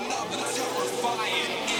another terrifying.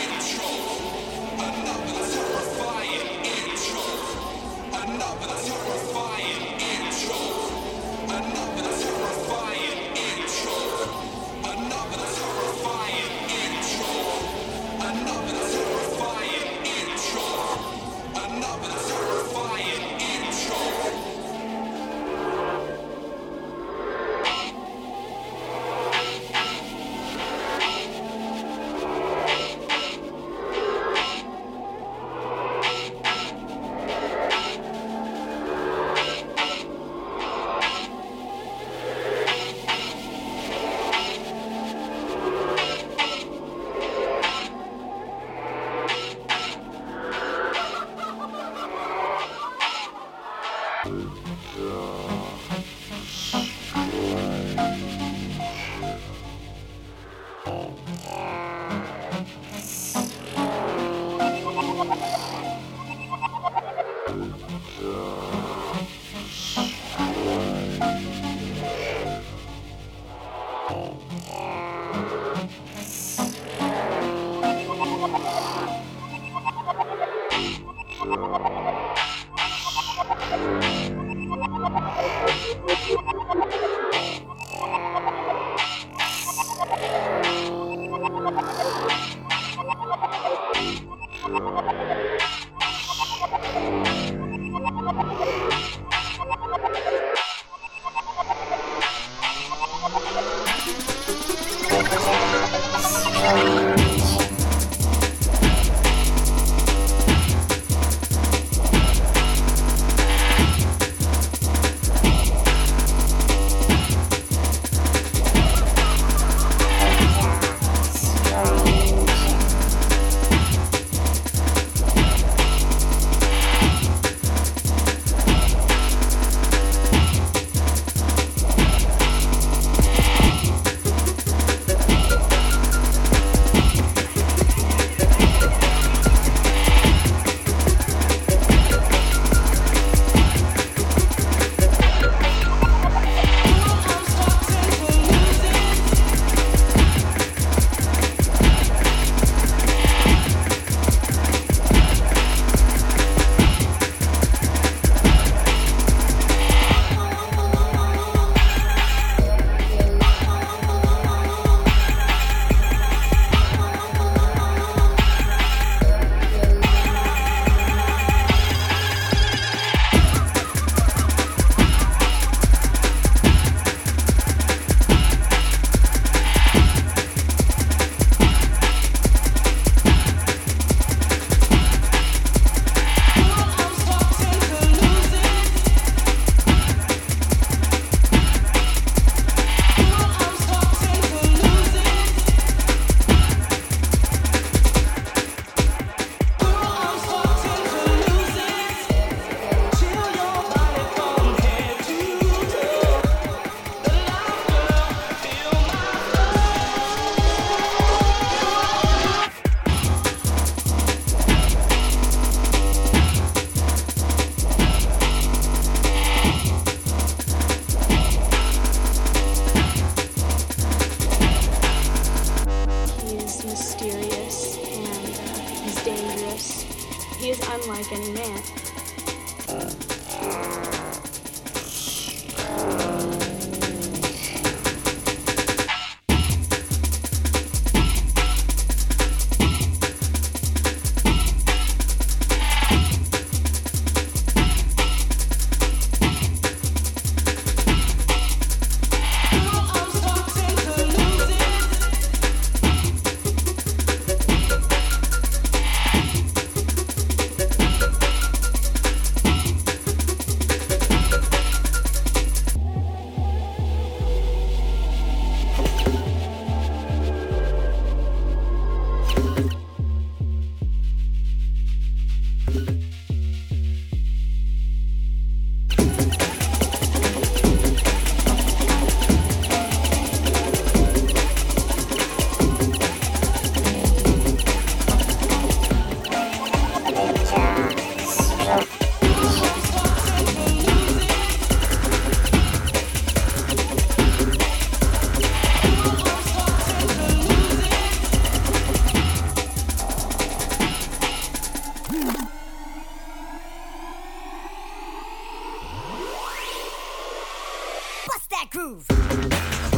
That groove.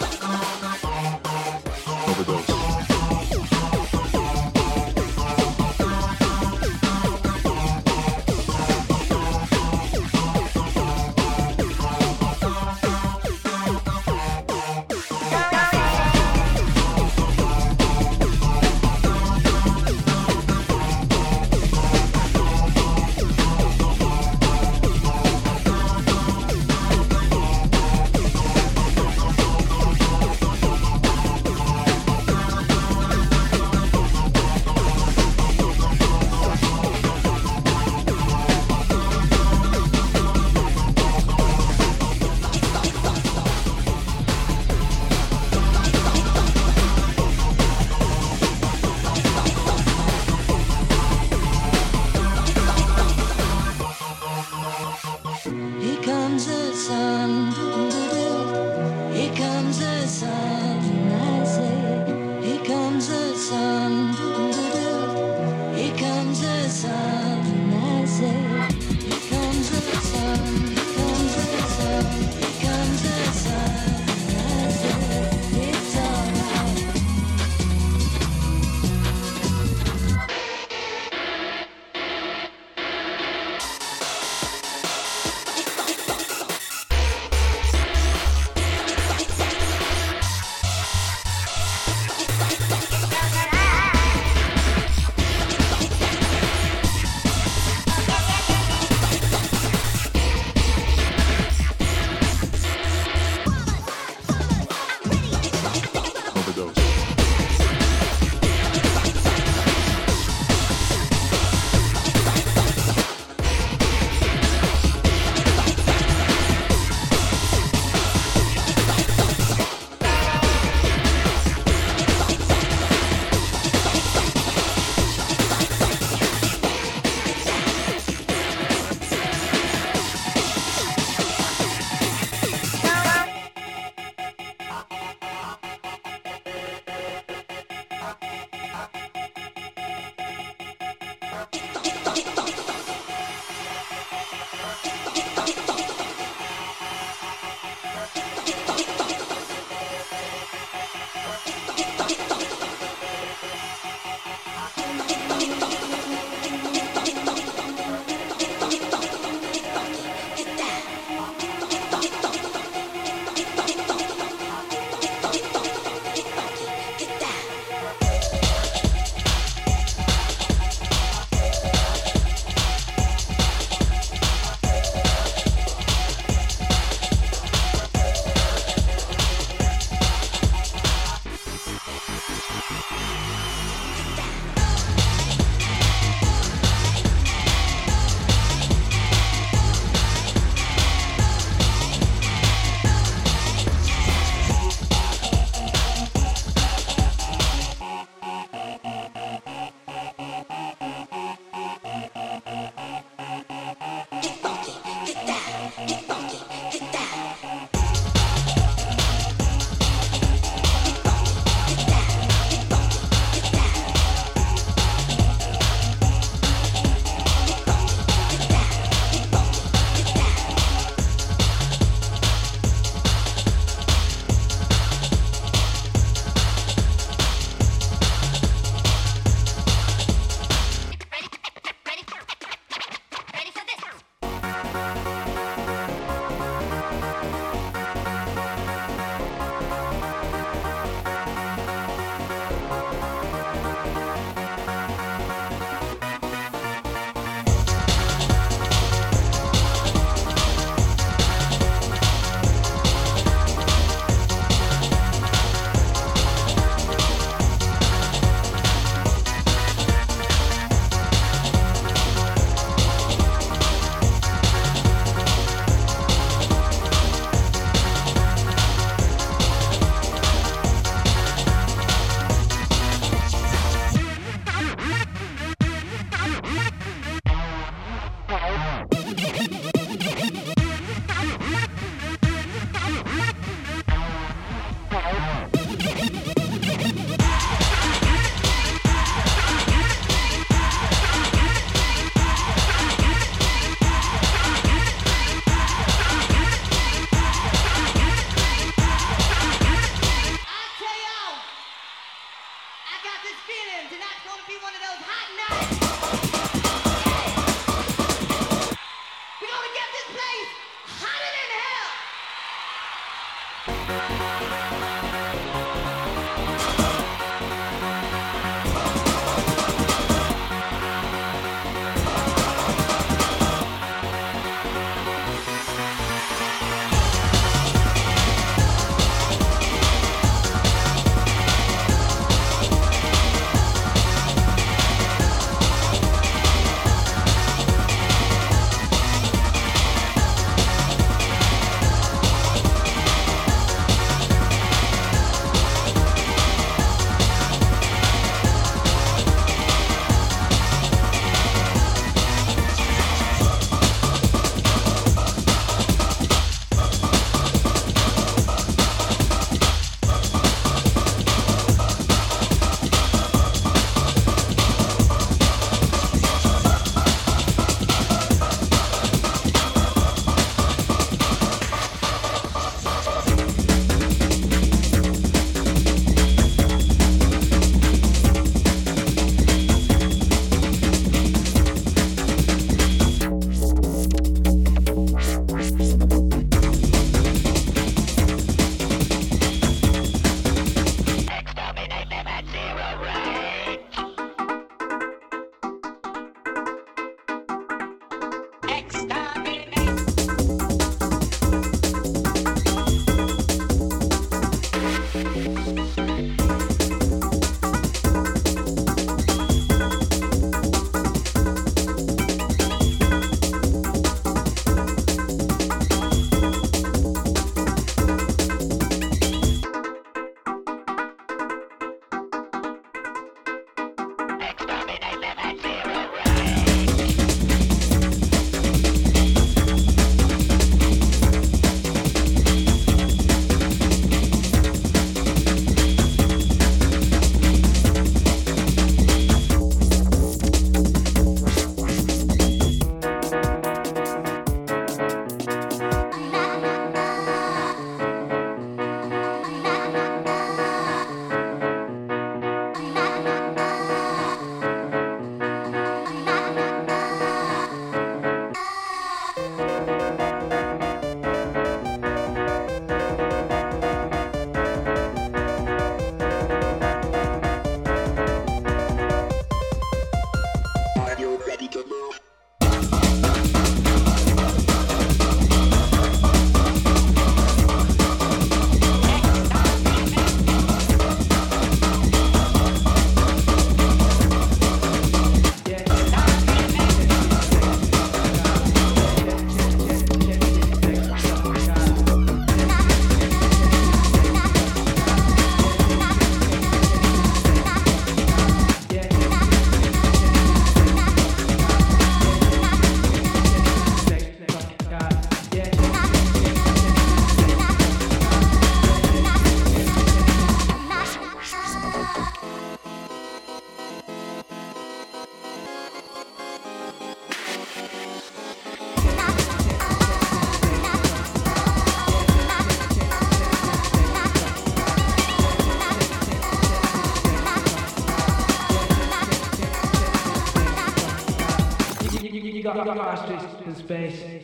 got, you in space.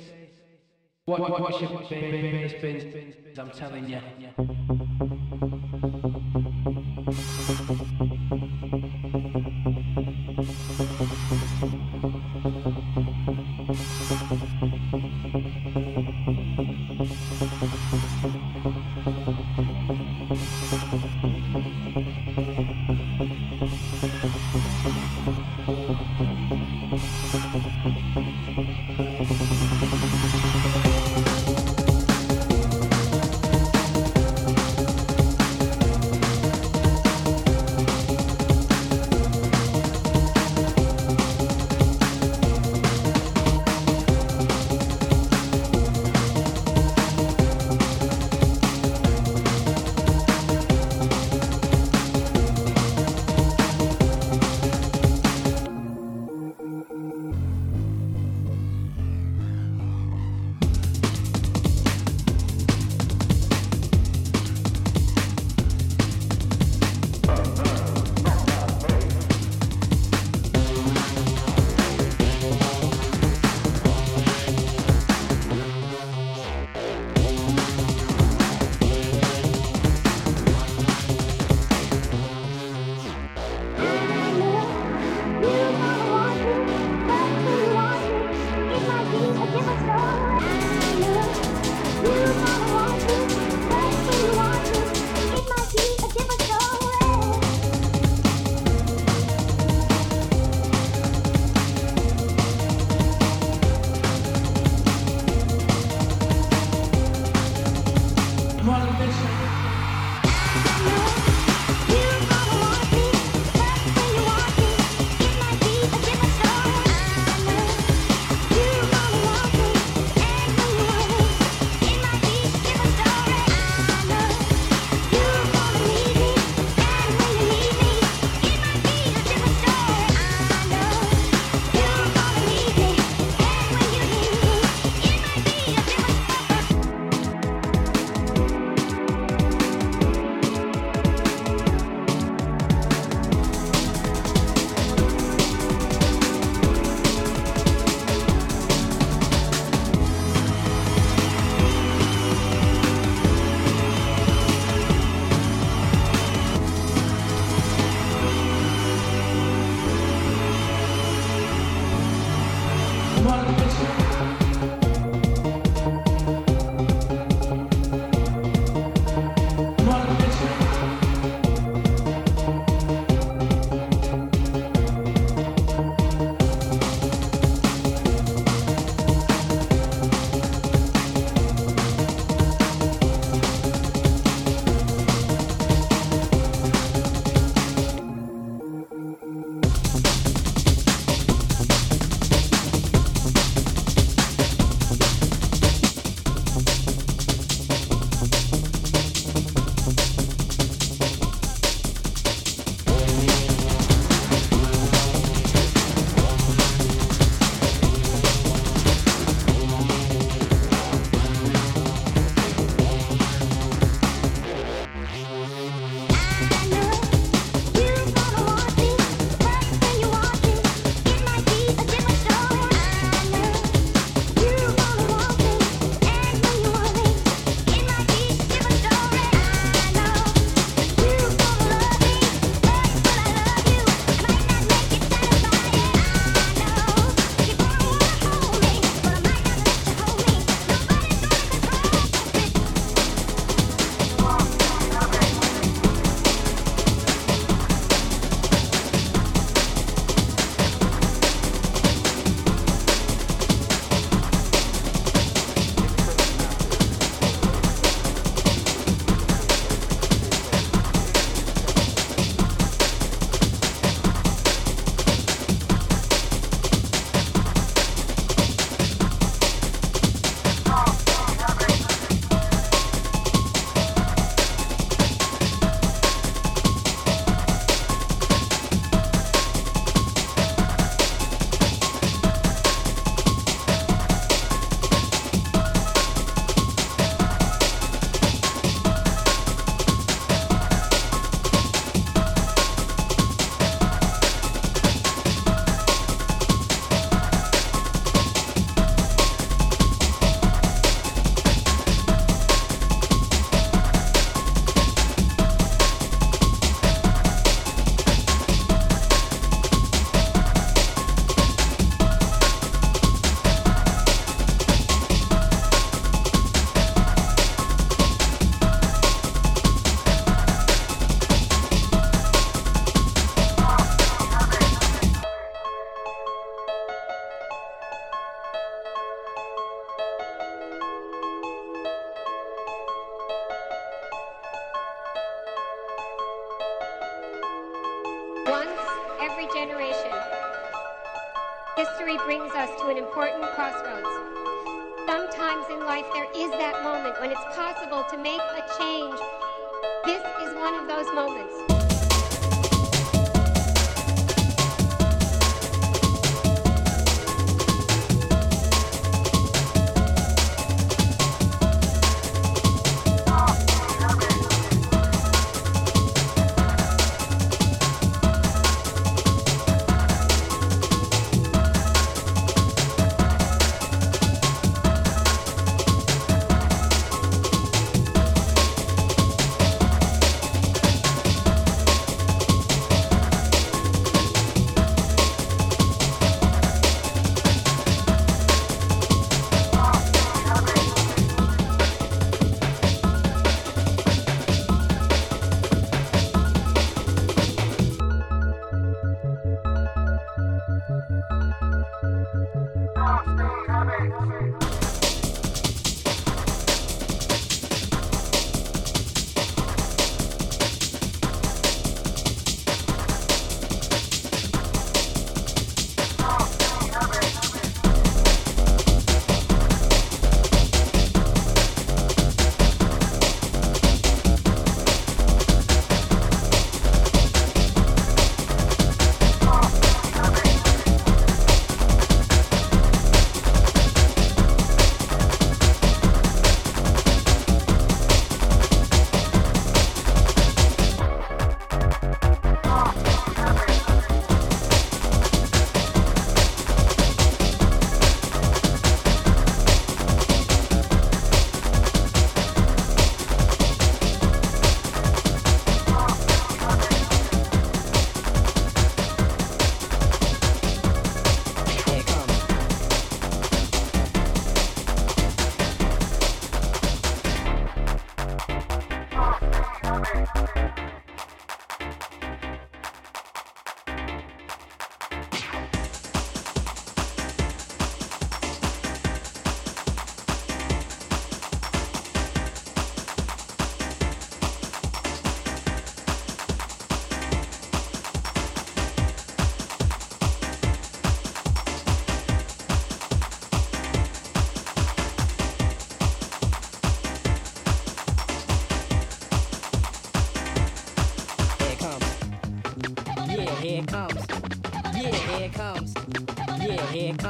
What, what, what's your base been? I'm telling you.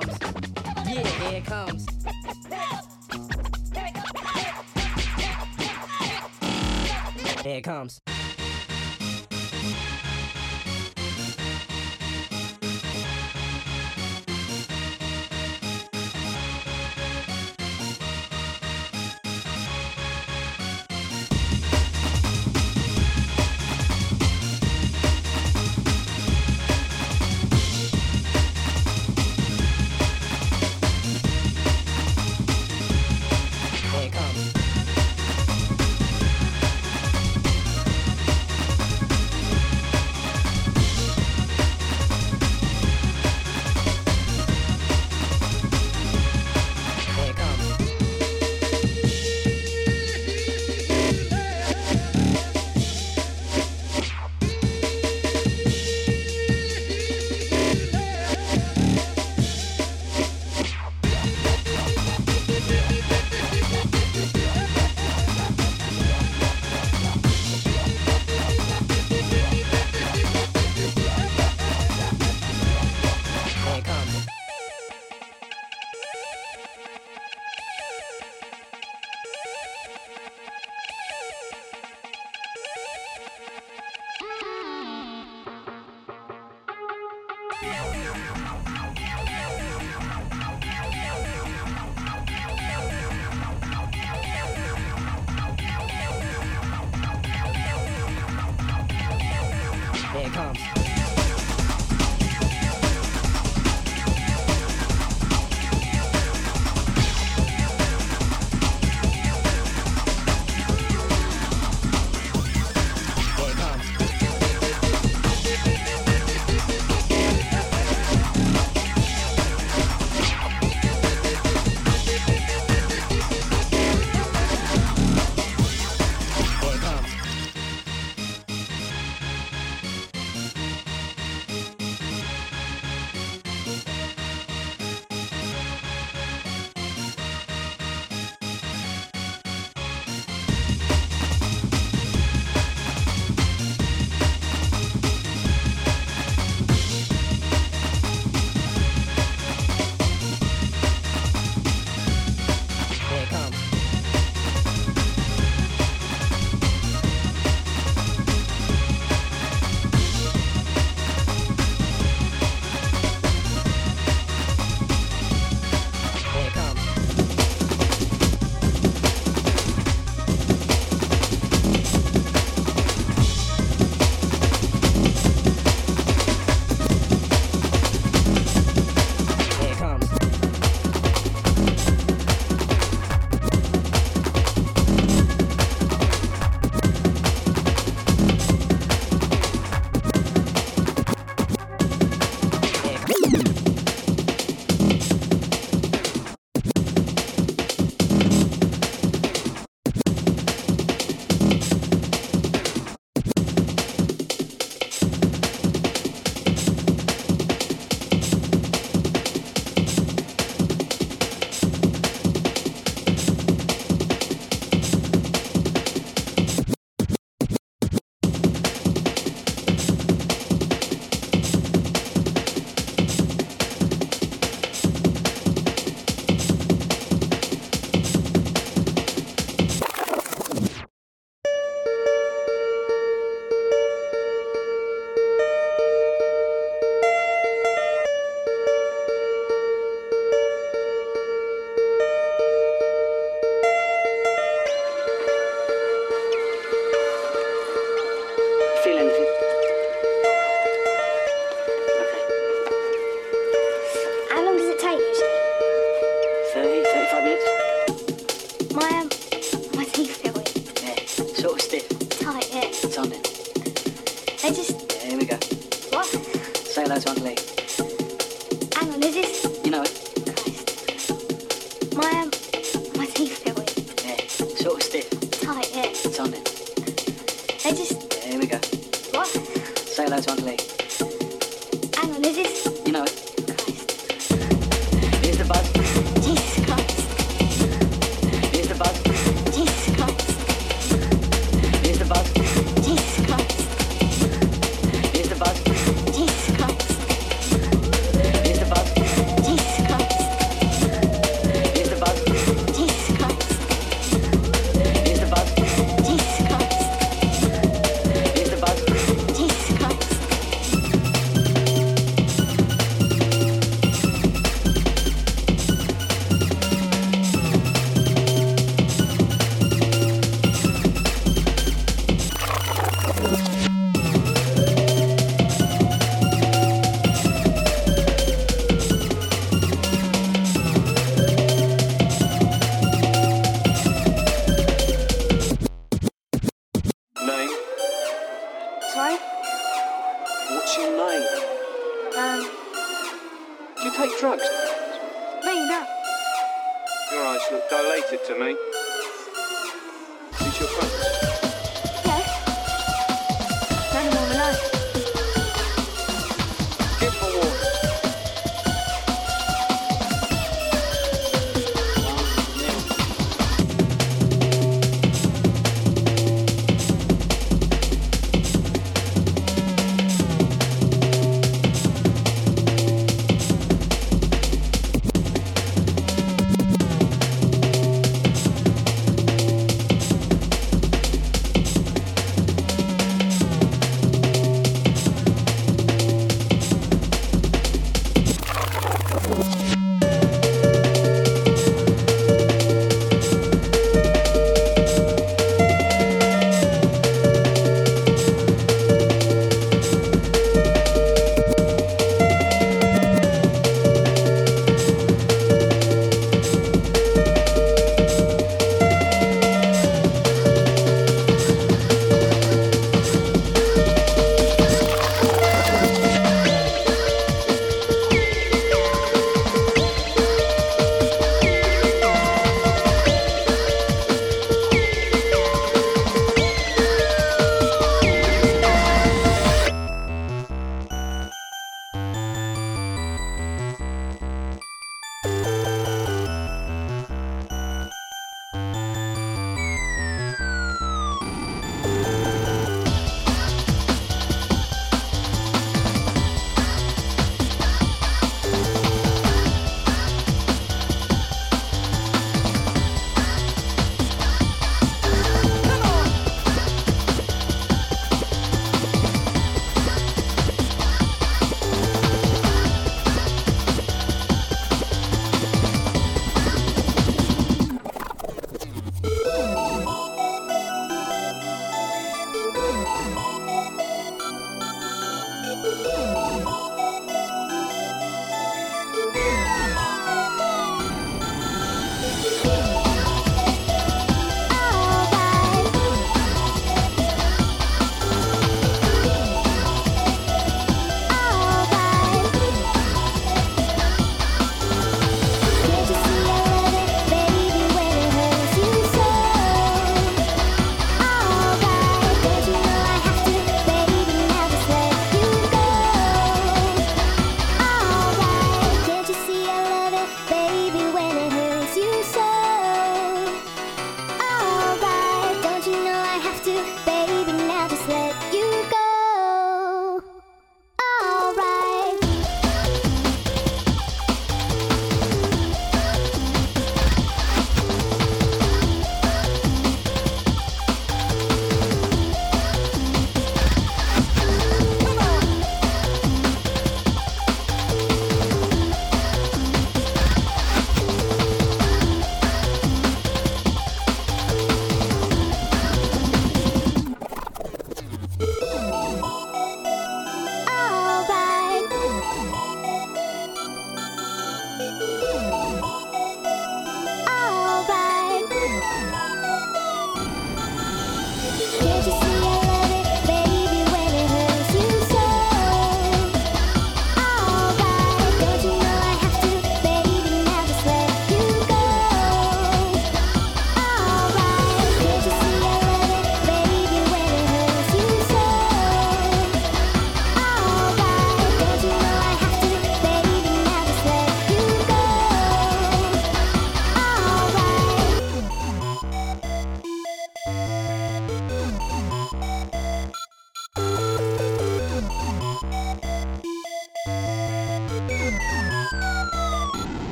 Comes. Yeah, here it comes. Here it comes.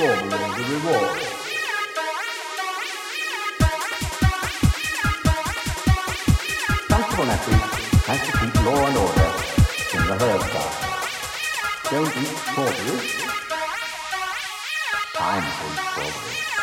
formal on the reward. Constable has to keep law and order in the Herbstar. Don't eat strawberries. Time for strawberries.